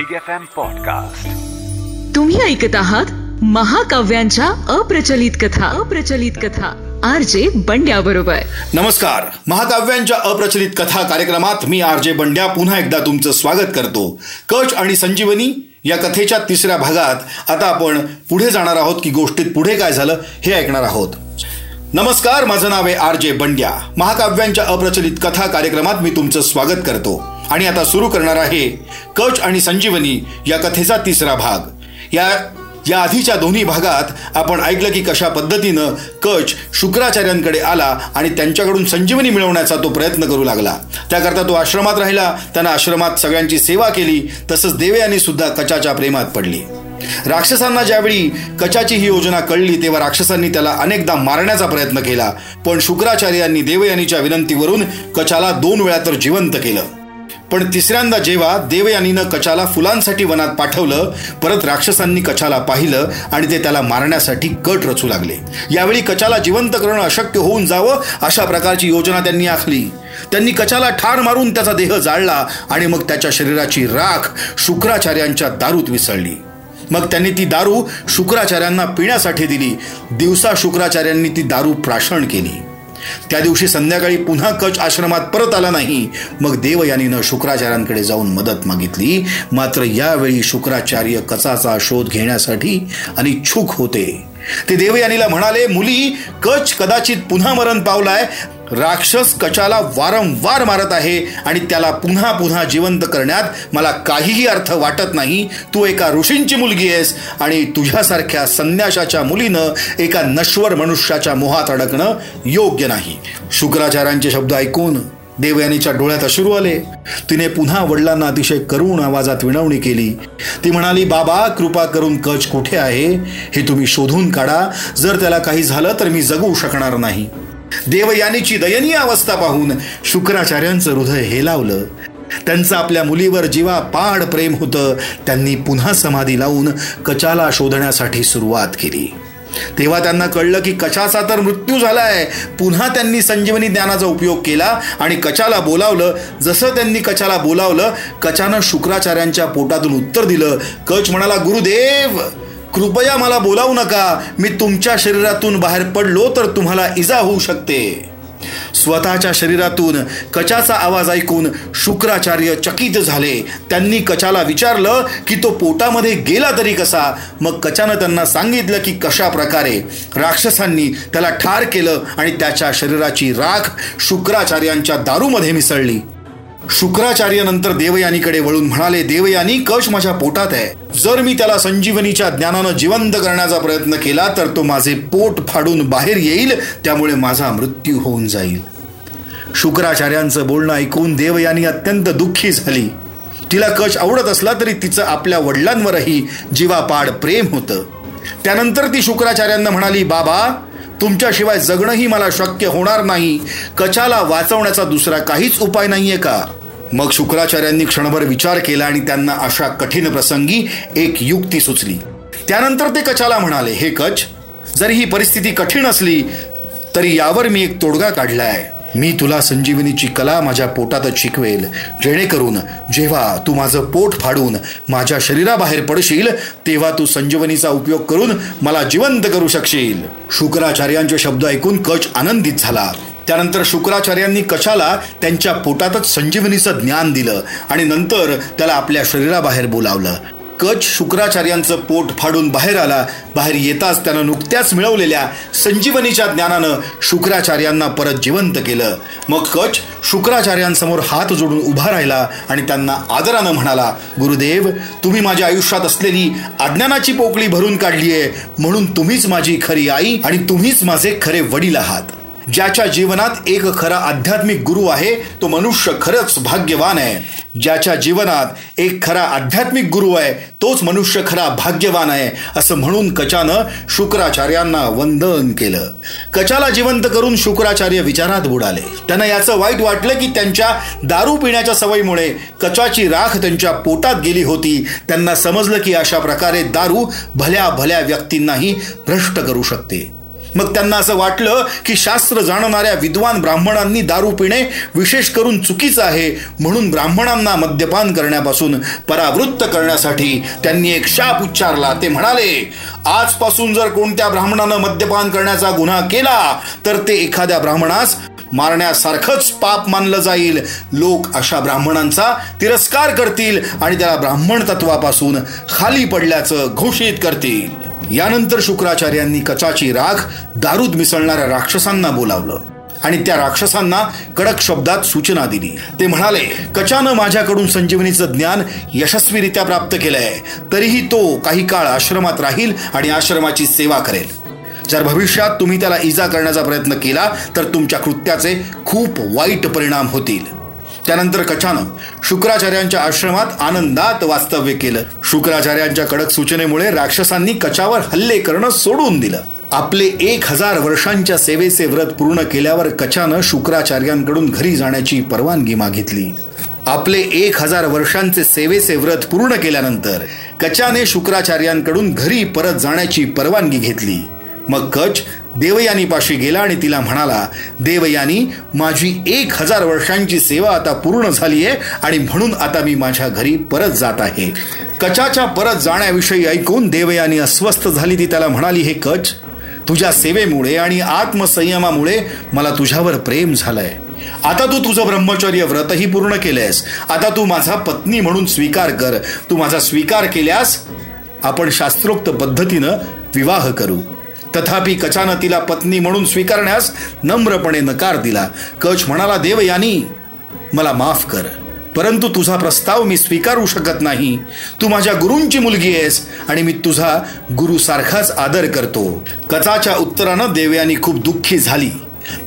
Big F M podcast तुम्ही ऐकत आहात महाकाव्यांच्या अप्रचलित कथा. अप्रचलित कथा. आर जे बंड्या बरोबर नमस्कार. महाकाव्यांच्या अप्रचलित कथा कार्यक्रमात मी आर जे बंड्या पुन्हा एकदा तुमचं स्वागत करतो. कच आणि संजीवनी या कथेच्या तिसऱ्या भागात आता आपण पुढे जाणार आहोत की गोष्टीत पुढे काय झालं हे ऐकणार आहोत. नमस्कार. माझं नाव आहे आर जे बंड्या. महाकाव्यांच्या अप्रचलित कथा कार्यक्रमात मी तुमचं स्वागत करतो. आणि आता सुरू करणार आहे कच आणि संजीवनी या कथेचा तिसरा भाग. या या आधीच्या दोन्ही भागात आपण ऐकलं की कशा पद्धतीनं कच शुक्राचार्यांकडे आला आणि त्यांच्याकडून संजीवनी मिळवण्याचा तो प्रयत्न करू लागला. त्याकरता तो आश्रमात राहिला त्यानं आश्रमात सगळ्यांची सेवा केली तसंच देवयानी सुद्धा कचाच्या प्रेमात पडली. राक्षसांना ज्यावेळी कचाची ही योजना कळली तेव्हा राक्षसांनी त्याला अनेकदा मारण्याचा प्रयत्न केला पण शुक्राचार्यांनी देवयानीच्या विनंतीवरून कचाला दोन वेळा तर जिवंत केलं. पण तिसऱ्यांदा जेव्हा देवयानीनं कचाला फुलांसाठी वनात पाठवलं परत राक्षसांनी कचाला पाहिलं आणि ते त्याला मारण्यासाठी कट रचू लागले. यावेळी कचाला जिवंत करणं अशक्य होऊन जावं अशा प्रकारची योजना त्यांनी आखली. त्यांनी कचाला ठार मारून त्याचा देह जाळला आणि मग त्याच्या शरीराची राख शुक्राचार्यांच्या दारूत विसळली. मग त्यांनी ती दारू शुक्राचार्यांना पिण्यासाठी दिली. दिवसा शुक्राचार्यांनी ती दारू प्राशन केली. त्या दिवशी संध्याकाळी पुन्हा कच आश्रमात परत आला नाही. मग देवयानीनं शुक्राचार्यांकडे जाऊन मदत मागितली. मात्र यावेळी शुक्राचार्य कचाचा शोध घेण्यासाठी अनिच्छुक होते. ते देवयानीला म्हणाले मुली कच कदाचित पुन्हा मरण पावलाय. राक्षस कचाला वारंवार मारत आहे आणि त्याला पुन्हा पुन्हा जिवंत करण्यात मला काहीही अर्थ वाटत नाही. तू एका ऋषींची मुलगी आहेस आणि तुझ्यासारख्या संन्याशाच्या मुलीनं एका नश्वर मनुष्याच्या मोहात अडकणं योग्य नाही. शुक्राचार्यांचे शब्द ऐकून देवयानीच्या डोळ्यात अश्रू आले. तिने पुन्हा वडिलांना अतिशय करुण आवाजात विनवणी केली. ती म्हणाली बाबा कृपा करून कच कुठे आहे? हे तुम्ही शोधून काढा. जर त्याला काही झालं तर मी जगू शकणार नाही. देवयानीची दयनीय अवस्था पाहून शुक्राचार्यांचं हृदय हेलावलं त्यांचं आपल्या मुलीवर जीवा पाड प्रेम होतं. त्यांनी पुन्हा समाधी लावून कचाला शोधण्यासाठी सुरुवात केली. तेव्हा त्यांना कळलं की कचाचा तर मृत्यू झालाय. पुन्हा त्यांनी संजीवनी ज्ञानाचा उपयोग केला आणि कचाला बोलावलं. जसं त्यांनी कचाला बोलावलं कचानं शुक्राचार्यांच्या पोटातून उत्तर दिलं. कच म्हणाला गुरुदेव कृपया मला बोलावू नका. मी तुमच्या शरीरातून बाहेर पडलो तर तुम्हाला इजा होऊ शकते. स्वतःच्या शरीरातून कचाचा आवाज ऐकून शुक्राचार्य चकित झाले. त्यांनी कचाला विचारलं की तो पोटामध्ये गेला तरी कसा? मग कचानं त्यांना सांगितलं की कशा प्रकारे? राक्षसांनी त्याला ठार केलं आणि त्याच्या शरीराची राख शुक्राचार्यांच्या दारूमध्ये मिसळली. शुक्राचार्य नंतर देवयानीकडे वळून म्हणाले देवयानी कश माझ्या पोटात आहे? जर मी त्याला संजीवनीच्या ज्ञानानं जिवंत करण्याचा प्रयत्न केला तर तो माझे पोट फाडून बाहेर येईल त्यामुळे माझा मृत्यू होऊन जाईल. शुक्राचार्यांचं बोलणं ऐकून देवयानी अत्यंत दुःखी झाली. तिला कश आवडत असला तरी तिचं आपल्या वडिलांवरही जीवापाड प्रेम होतं. त्यानंतर ती शुक्राचार्यांना म्हणाली बाबा तुमच्याशिवाय जगणंही मला शक्य होणार नाही. कचाला वाचवण्याचा दुसरा काहीच उपाय नाहीये का? मग शुक्राचार्यांनी क्षणभर विचार केला आणि त्यांना अशा कठीण प्रसंगी एक युक्ती सुचली. त्यानंतर ते कचाला म्हणाले हे कच जरी ही परिस्थिती कठीण असली तरी यावर मी एक तोडगा काढला आहे मी तुला संजीवनीची कला माझ्या पोटातच शिकवेल. जेणेकरून जेव्हा तू माझं पोट फाडून माझ्या शरीराबाहेर पडशील तेव्हा तू संजीवनीचा उपयोग करून मला जिवंत करू शकशील. शुक्राचार्यांचे शब्द ऐकून कच आनंदित झाला. त्यानंतर शुक्राचार्यांनी कशाला त्यांच्या पोटातच संजीवनीचं ज्ञान दिलं आणि नंतर त्याला आपल्या शरीराबाहेर बोलावलं. कच शुक्राचार्यांचं पोट फाडून बाहेर आला. बाहेर येताच त्यानं नुकत्याच मिळवलेल्या संजीवनीच्या ज्ञानानं शुक्राचार्यांना परत जिवंत केलं. मग कच शुक्राचार्यांसमोर हात जोडून उभा राहिला आणि त्यांना आदरानं म्हणाला गुरुदेव तुम्ही माझ्या आयुष्यात असलेली अज्ञानाची पोकळी भरून काढली आहे म्हणून तुम्हीच माझी खरी आई आणि तुम्हीच माझे खरे वडील आहात. ज्याच्या जीवनात एक खरा आध्यात्मिक गुरु आहे तो मनुष्य खरंच भाग्यवान आहे. ज्याच्या जीवनात एक खरा आध्यात्मिक गुरु आहे तोच मनुष्य खरा भाग्यवान आहे असं म्हणून कचानं शुक्राचार्यांना वंदन केलं. कचाला जिवंत करून शुक्राचार्य विचारात बुडाले. त्यांना याचं वाईट वाटलं की त्यांच्या दारू पिण्याच्या सवयीमुळे कचाची राख त्यांच्या पोटात गेली होती. त्यांना समजलं की अशा प्रकारे दारू भल्या भल्या व्यक्तींनाही भ्रष्ट करू शकते. मग त्यांना असं वाटलं की शास्त्र जाणणाऱ्या विद्वान ब्राह्मणांनी दारू पिणे विशेष करून चुकीचं आहे म्हणून ब्राह्मणांना मद्यपान करण्यापासून परावृत्त करण्यासाठी त्यांनी एक शाप उच्चारला. ते म्हणाले आजपासून जर कोणत्या ब्राह्मणानं मद्यपान करण्याचा गुन्हा केला तर ते एखाद्या ब्राह्मणास मारण्यासारखंच पाप मानलं जाईल. लोक अशा ब्राह्मणांचा तिरस्कार करतील आणि त्याला ब्राह्मण तत्वापासून खाली पडल्याचं घोषित करतील. यानंतर शुक्राचार्यांनी कचाची राख दारूद मिसळणाऱ्या राक्षसांना बोलावलं. आणि त्या राक्षसांना कडक शब्दात सूचना दिली. ते म्हणाले कचानं माझ्याकडून संजीवनीचं ज्ञान यशस्वीरित्या प्राप्त केलंय. तरीही तो काही काळ आश्रमात राहील आणि आश्रमाची सेवा करेल. जर भविष्यात तुम्ही त्याला इजा करण्याचा प्रयत्न केला तर तुमच्या कृत्याचे खूप वाईट परिणाम होतील. त्यानंतर कचानं शुक्राचार्यांच्या आश्रमात आनंदात वास्तव्य केलं. शुक्राचार्यांच्या कडक सूचनेमुळे राक्षसांनी कचावर हल्ले करणं सोडून दिलं. आपले एक हजार वर्षांच्या सेवेचे व्रत पूर्ण केल्यावर कचानं शुक्राचार्यांकडून घरी जाण्याची परवानगी मागितली. आपले एक हजार वर्षांचे सेवेचे व्रत पूर्ण केल्यानंतर कचाने शुक्राचार्यांकडून घरी परत जाण्याची परवानगी घेतली. मग कच देवयानीपाशी गेला आणि तिला म्हणाला देवयानी माझी एक हजार वर्षांची सेवा आता पूर्ण झाली आहे आणि म्हणून आता मी माझ्या घरी परत जात आहे. कचाच्या परत जाण्याविषयी ऐकून देवयानी अस्वस्थ झाली. ती त्याला म्हणाली हे कच तुझ्या सेवेमुळे आणि आत्मसंयमामुळे मला तुझ्यावर प्रेम झालंय. आता तू तुझं ब्रह्मचर्य व्रतही पूर्ण केलंयस. आता तू माझा पत्नी म्हणून स्वीकार कर. तू माझा स्वीकार केल्यास आपण शास्त्रोक्त पद्धतीनं विवाह करू. तथापि कचानं तिला पत्नी म्हणून स्वीकारण्यास नम्रपणे नकार दिला. कच म्हणाला देव यानी मला माफ कर. परंतु तुझा प्रस्ताव मी स्वीकारू शकत नाही. तू माझ्या गुरूंची मुलगी आहेस आणि मी तुझा गुरुसारखाच आदर करतो. कचाच्या उत्तरानं देवयानी खूप दुःखी झाली.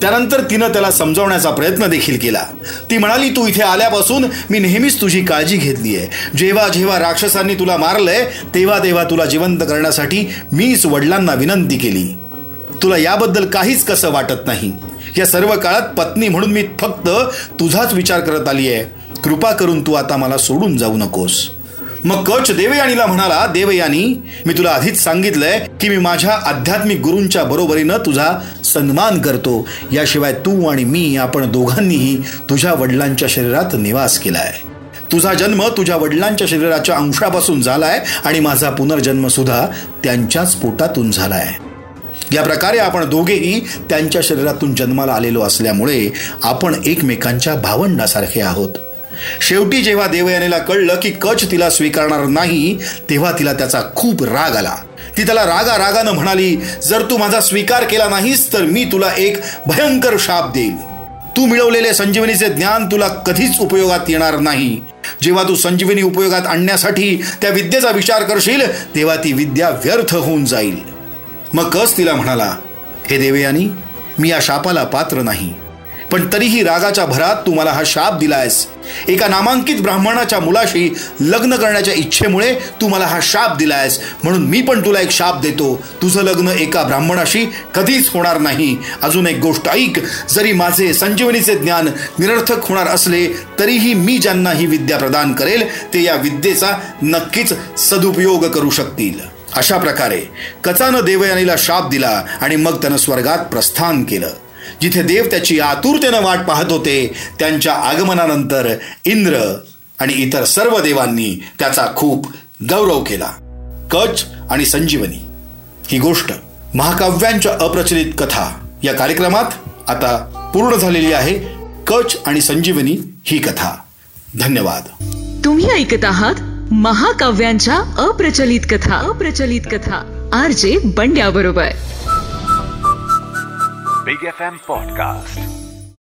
त्यानंतर तिनं त्याला समजावण्याचा प्रयत्न देखील केला. ती म्हणाली तू इथे आल्यापासून मी नेहमीच तुझी काळजी घेतली आहे जेव्हा जेव्हा राक्षसांनी तुला मारलंय तेव्हा तेव्हा तुला जिवंत करण्यासाठी मीच वडिलांना विनंती केली. तुला याबद्दल काहीच कसं वाटत नाही. या सर्व काळात पत्नी म्हणून मी फक्त तुझाच विचार करत आली आहे कृपा करून तू आता मला सोडून जाऊ नकोस. मग कच देवयानीला म्हणाला देवयानी मी तुला आधीच सांगितलंय की मी माझ्या आध्यात्मिक गुरूंच्या बरोबरीनं तुझा सन्मान करतो. याशिवाय तू आणि मी आपण दोघांनीही तुझ्या वडिलांच्या शरीरात निवास केलाय. तुझा जन्म तुझ्या वडिलांच्या शरीराच्या अंशापासून झालाय आणि माझा पुनर्जन्म सुद्धा त्यांच्याच पोटातून झालाय. या प्रकारे आपण दोघेही त्यांच्या शरीरातून जन्माला आलेलो असल्यामुळे आपण एकमेकांच्या भावंडासारखे आहोत. शेवटी जेव्हा देवयानीला कळलं की कच तिला स्वीकारणार नाही तेव्हा तिला त्याचा खूप राग आला. ती त्याला रागा रागानं म्हणाली जर तू माझा स्वीकार केला नाहीस तर मी तुला एक भयंकर शाप देईल तू मिळवलेले संजीवनीचे ज्ञान तुला कधीच उपयोगात येणार नाही. जेव्हा तू संजीवनी उपयोगात आणण्यासाठी त्या विद्येचा विचार करशील तेव्हा ती विद्या व्यर्थ होऊन जाईल. मग कस तिला म्हणाला हे देवयानी मी या शापाला पात्र नाही. पण तरीही रागाच्या भरात तू मला हा शाप दिलायस. एका नामांकित ब्राह्मणाच्या मुलाशी लग्न करण्याच्या इच्छेमुळे तू मला हा शाप दिलायस. म्हणून मी पण तुला एक शाप देतो. तुझं लग्न एका ब्राह्मणाशी कधीच होणार नाही. अजून एक गोष्ट ऐक. जरी माझे संजीवनीचे ज्ञान निरर्थक होणार असले तरीही मी ज्यांना ही विद्या प्रदान करेल ते या विद्येचा नक्कीच सदुपयोग करू शकतील. अशा प्रकारे कचानं देवयानीला शाप दिला आणि मग त्यानं स्वर्गात प्रस्थान केलं. जिथे देव त्याची आतुरतेनं वाट पाहत होते त्यांच्या आगमनानंतर इंद्र आणि इतर सर्व देवांनी त्याचा खूप गौरव केला. कच आणि संजीवनी ही गोष्ट महाकाव्यांच्या अप्रचलित कथा या कार्यक्रमात आता पूर्ण झालेली आहे. कच आणि संजीवनी ही कथा. धन्यवाद. तुम्ही ऐकत आहात महाकाव्यांच्या अप्रचलित कथा. अप्रचलित कथा. आर जे बंड्या बरोबर Big FM Podcast.